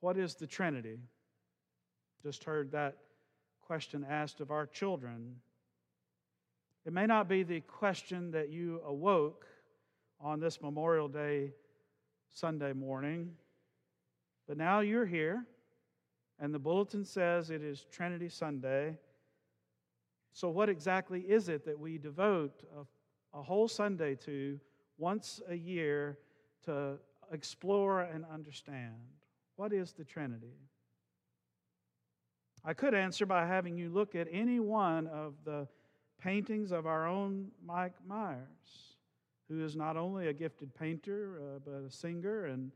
What is the Trinity? Just heard that question asked of our children. It may not be the question that you awoke on this Memorial Day Sunday morning, but now you're here, and the bulletin says it is Trinity Sunday. So, what exactly is it that we devote a, a whole Sunday to once a year to explore and understand? What is the Trinity? I could answer by having you look at any one of the paintings of our own Mike Myers, who is not only a gifted painter, uh, but a singer and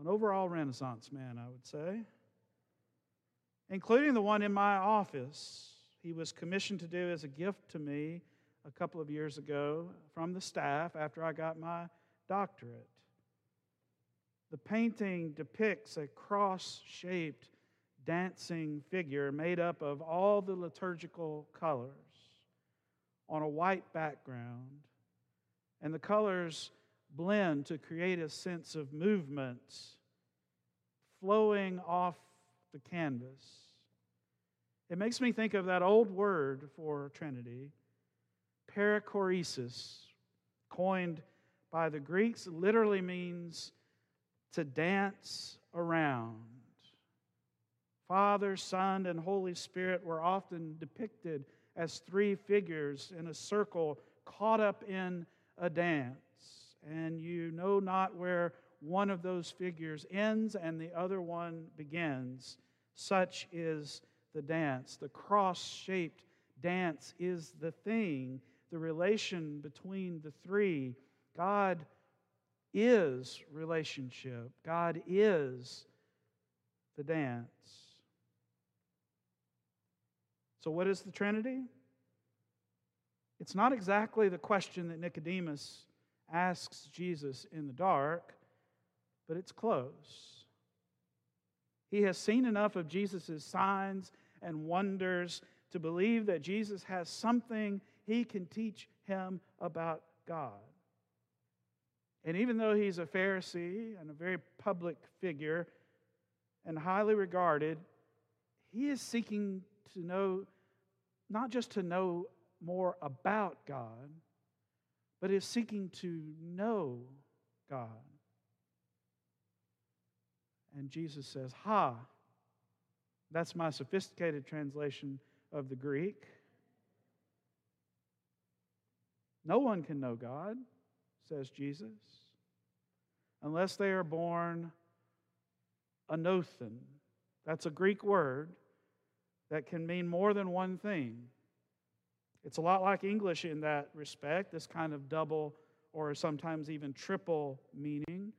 an overall Renaissance man, I would say, including the one in my office. He was commissioned to do as a gift to me a couple of years ago from the staff after I got my doctorate. The painting depicts a cross shaped dancing figure made up of all the liturgical colors on a white background. And the colors blend to create a sense of movement flowing off the canvas. It makes me think of that old word for Trinity, perichoresis, coined by the Greeks, literally means to dance around. Father, Son, and Holy Spirit were often depicted as three figures in a circle caught up in a dance. And you know not where one of those figures ends and the other one begins. Such is the dance. The cross shaped dance is the thing, the relation between the three. God is relationship, God is the dance. So, what is the Trinity? It's not exactly the question that Nicodemus asks Jesus in the dark, but it's close. He has seen enough of Jesus' signs and wonders to believe that Jesus has something he can teach him about God. And even though he's a Pharisee and a very public figure and highly regarded, he is seeking to know, not just to know more about God, but is seeking to know God. And Jesus says, Ha, that's my sophisticated translation of the Greek. No one can know God, says Jesus, unless they are born anothen. That's a Greek word that can mean more than one thing. It's a lot like English in that respect, this kind of double or sometimes even triple meaning.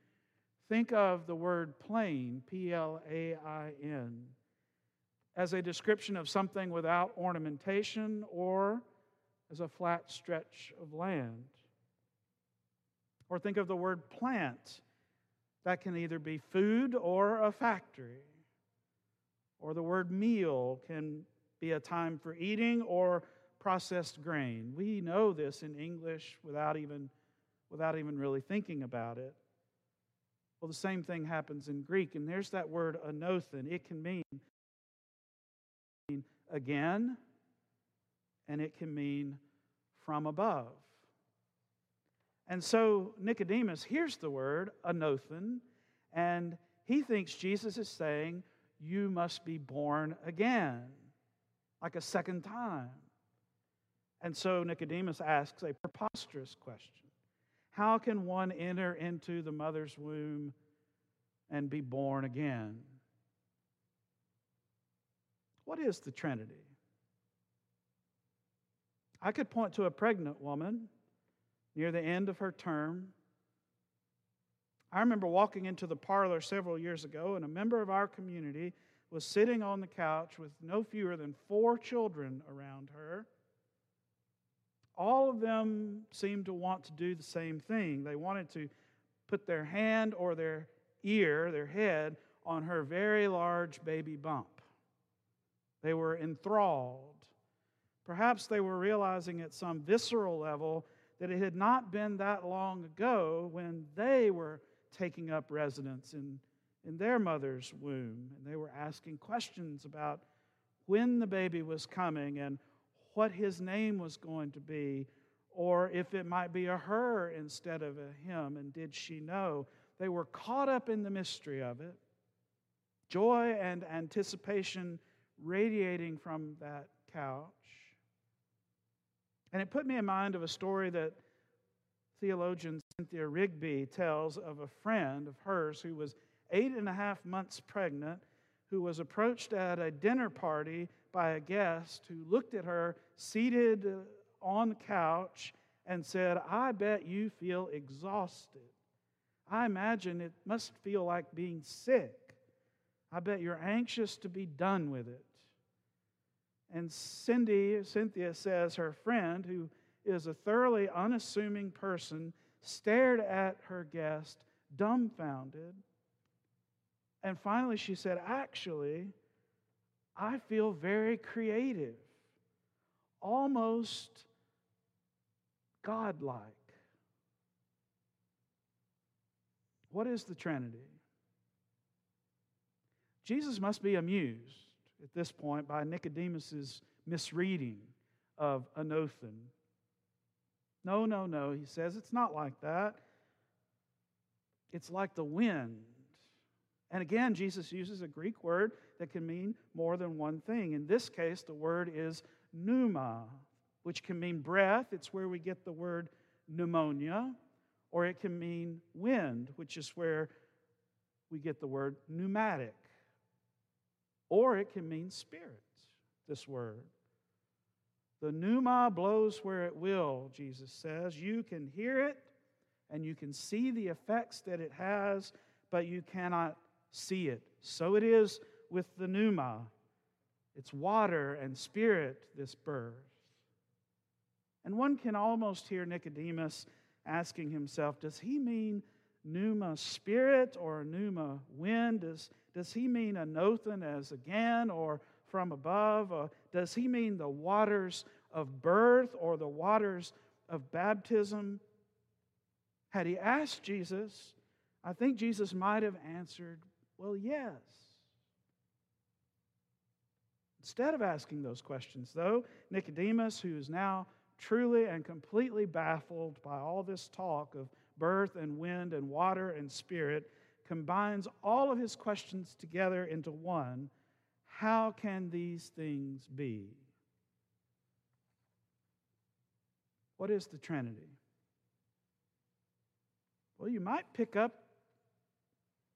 Think of the word plain, P L A I N, as a description of something without ornamentation or as a flat stretch of land. Or think of the word plant, that can either be food or a factory. Or the word meal can be a time for eating or processed grain. We know this in English without even, without even really thinking about it. Well, the same thing happens in Greek, and there's that word anothen. It can mean again, and it can mean from above. And so Nicodemus hears the word anothen, and he thinks Jesus is saying, You must be born again, like a second time. And so Nicodemus asks a preposterous question How can one enter into the mother's womb and be born again? What is the Trinity? I could point to a pregnant woman near the end of her term. I remember walking into the parlor several years ago, and a member of our community was sitting on the couch with no fewer than four children around her all of them seemed to want to do the same thing. They wanted to put their hand or their ear, their head, on her very large baby bump. They were enthralled. Perhaps they were realizing at some visceral level that it had not been that long ago when they were taking up residence in in their mother's womb. And they were asking questions about when the baby was coming and what his name was going to be, or if it might be a her instead of a him, and did she know? They were caught up in the mystery of it, joy and anticipation radiating from that couch. And it put me in mind of a story that theologian Cynthia Rigby tells of a friend of hers who was eight and a half months pregnant, who was approached at a dinner party by a guest who looked at her seated on the couch and said, I bet you feel exhausted. I imagine it must feel like being sick. I bet you're anxious to be done with it. And Cindy, Cynthia says her friend, who is a thoroughly unassuming person, stared at her guest, dumbfounded. And finally, she said, Actually, I feel very creative, almost godlike. What is the Trinity? Jesus must be amused at this point by Nicodemus's misreading of anothen. No, no, no, he says it's not like that. It's like the wind. And again, Jesus uses a Greek word that can mean more than one thing. In this case, the word is pneuma, which can mean breath. It's where we get the word pneumonia. Or it can mean wind, which is where we get the word pneumatic. Or it can mean spirit, this word. The pneuma blows where it will, Jesus says. You can hear it and you can see the effects that it has, but you cannot see it. So it is with the pneuma. It's water and spirit, this birth. And one can almost hear Nicodemus asking himself, does he mean pneuma spirit or pneuma wind? Does, does he mean anothen as again or from above? Or does he mean the waters of birth or the waters of baptism? Had he asked Jesus, I think Jesus might have answered, Well, yes. Instead of asking those questions, though, Nicodemus, who is now truly and completely baffled by all this talk of birth and wind and water and spirit, combines all of his questions together into one How can these things be? What is the Trinity? Well, you might pick up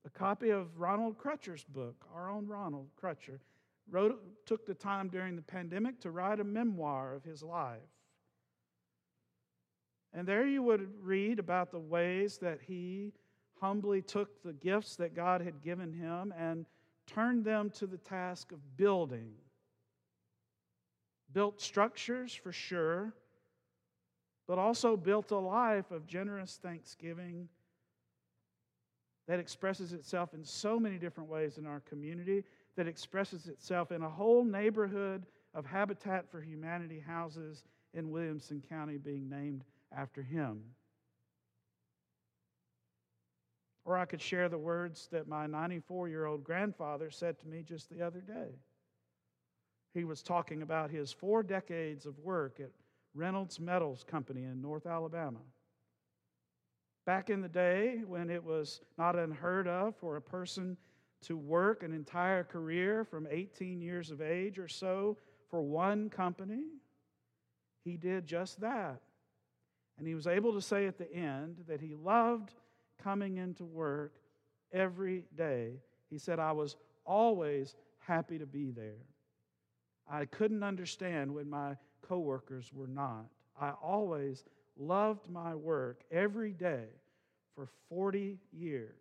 a copy of Ronald Crutcher's book, our own Ronald Crutcher. Wrote, took the time during the pandemic to write a memoir of his life. And there you would read about the ways that he humbly took the gifts that God had given him and turned them to the task of building. Built structures for sure, but also built a life of generous thanksgiving that expresses itself in so many different ways in our community, that expresses itself in a whole neighborhood of Habitat for Humanity houses in Williamson County being named after him. Or I could share the words that my 94 year old grandfather said to me just the other day. He was talking about his four decades of work at Reynolds Metals Company in North Alabama. Back in the day when it was not unheard of for a person to work an entire career from 18 years of age or so for one company, he did just that. And he was able to say at the end that he loved coming into work every day. He said, I was always happy to be there. I couldn't understand when my coworkers were not. I always loved my work every day for 40 years,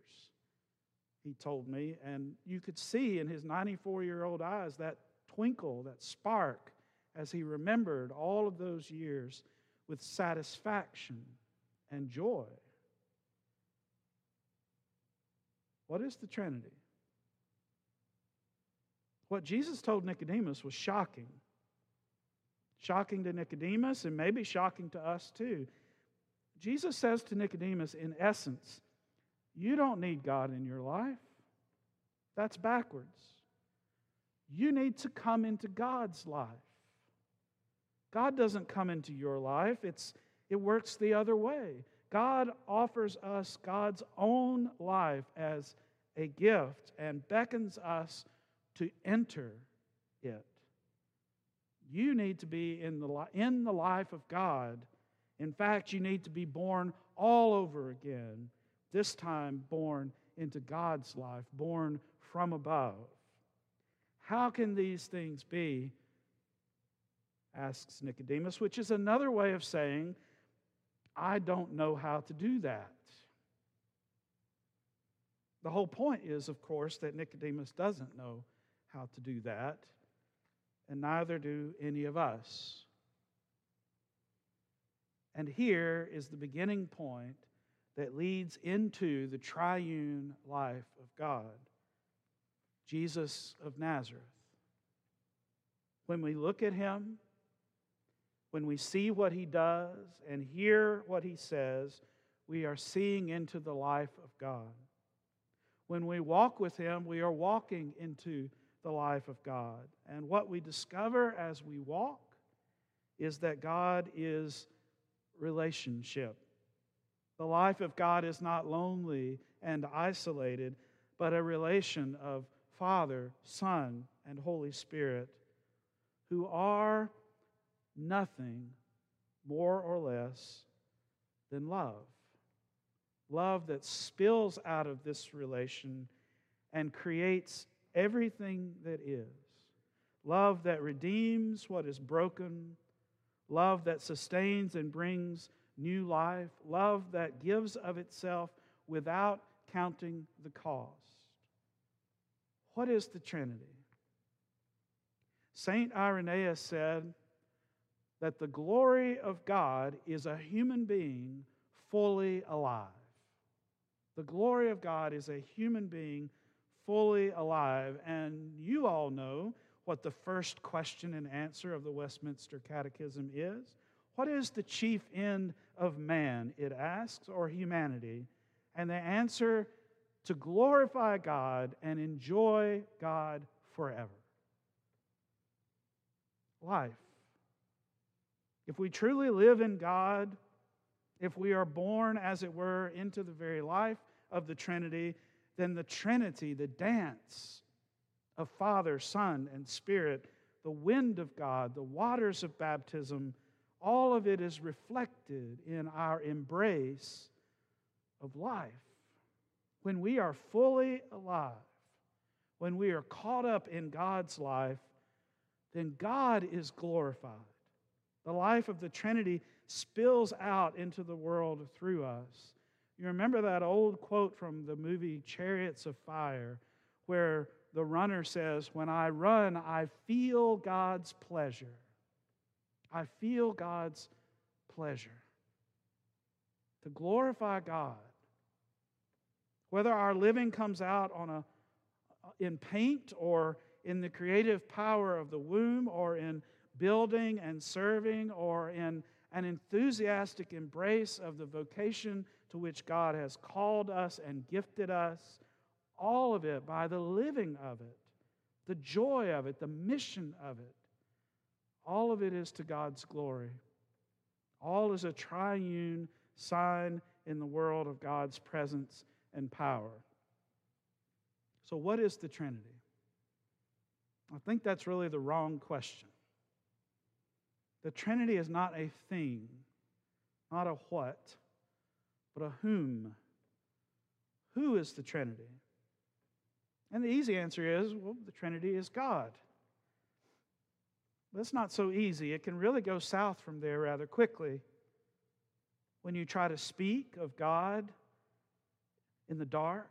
he told me. And you could see in his 94 year old eyes that twinkle, that spark, as he remembered all of those years with satisfaction and joy. What is the Trinity? What Jesus told Nicodemus was shocking. Shocking to Nicodemus and maybe shocking to us too. Jesus says to Nicodemus, in essence, you don't need God in your life. That's backwards. You need to come into God's life. God doesn't come into your life, it's, it works the other way. God offers us God's own life as a gift and beckons us to enter it. You need to be in the, in the life of God. In fact, you need to be born all over again, this time born into God's life, born from above. How can these things be? asks Nicodemus, which is another way of saying, I don't know how to do that. The whole point is, of course, that Nicodemus doesn't know how to do that, and neither do any of us. And here is the beginning point that leads into the triune life of God Jesus of Nazareth. When we look at him, when we see what he does and hear what he says, we are seeing into the life of God. When we walk with him, we are walking into the life of God. And what we discover as we walk is that God is relationship. The life of God is not lonely and isolated, but a relation of Father, Son, and Holy Spirit who are nothing more or less than love. Love that spills out of this relation and creates everything that is. Love that redeems what is broken. Love that sustains and brings new life. Love that gives of itself without counting the cost. What is the Trinity? St. Irenaeus said that the glory of God is a human being fully alive. The glory of God is a human being fully alive. And you all know what the first question and answer of the Westminster Catechism is. What is the chief end of man, it asks, or humanity? And the answer to glorify God and enjoy God forever. Life. If we truly live in God, if we are born, as it were, into the very life of the Trinity, then the Trinity, the dance of Father, Son, and Spirit, the wind of God, the waters of baptism, all of it is reflected in our embrace of life. When we are fully alive, when we are caught up in God's life, then God is glorified. The life of the Trinity spills out into the world through us. You remember that old quote from the movie Chariots of Fire, where the runner says, When I run, I feel God's pleasure. I feel God's pleasure. To glorify God. Whether our living comes out on a, in paint or in the creative power of the womb or in building and serving or in an enthusiastic embrace of the vocation to which God has called us and gifted us, all of it by the living of it, the joy of it, the mission of it. All of it is to God's glory. All is a triune sign in the world of God's presence and power. So, what is the Trinity? I think that's really the wrong question. The Trinity is not a thing, not a what, but a whom. Who is the Trinity? And the easy answer is well, the Trinity is God. That's not so easy. It can really go south from there rather quickly. When you try to speak of God in the dark,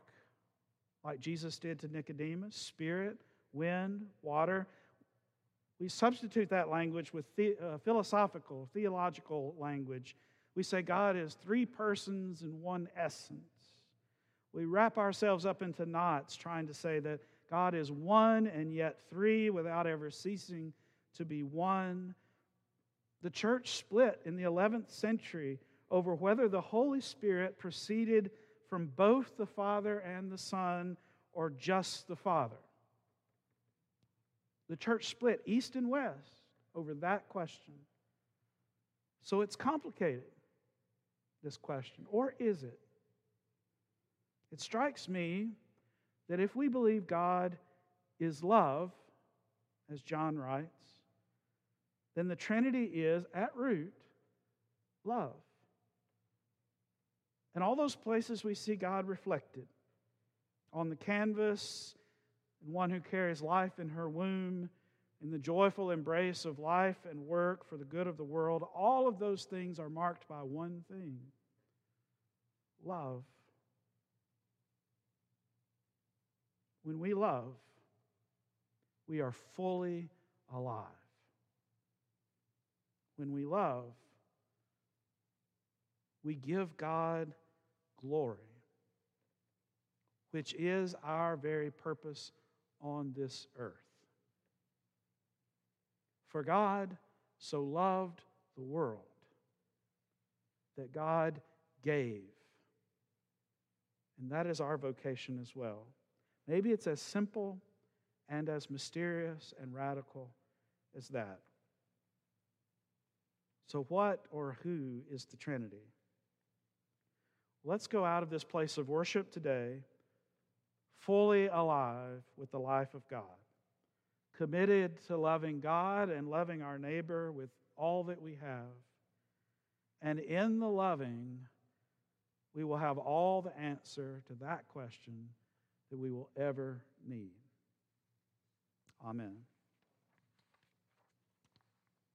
like Jesus did to Nicodemus, spirit, wind, water, we substitute that language with the, uh, philosophical, theological language. We say God is three persons in one essence. We wrap ourselves up into knots trying to say that God is one and yet three without ever ceasing to be one. The church split in the 11th century over whether the Holy Spirit proceeded from both the Father and the Son or just the Father? The church split east and west over that question. So it's complicated, this question. Or is it? It strikes me that if we believe God is love, as John writes, then the Trinity is, at root, love. And all those places we see God reflected on the canvas, and one who carries life in her womb, in the joyful embrace of life and work for the good of the world, all of those things are marked by one thing love. When we love, we are fully alive. When we love, we give God glory, which is our very purpose on this earth. For God so loved the world that God gave. And that is our vocation as well. Maybe it's as simple and as mysterious and radical as that. So, what or who is the Trinity? Let's go out of this place of worship today fully alive with the life of God, committed to loving God and loving our neighbor with all that we have. And in the loving, we will have all the answer to that question that we will ever need. Amen.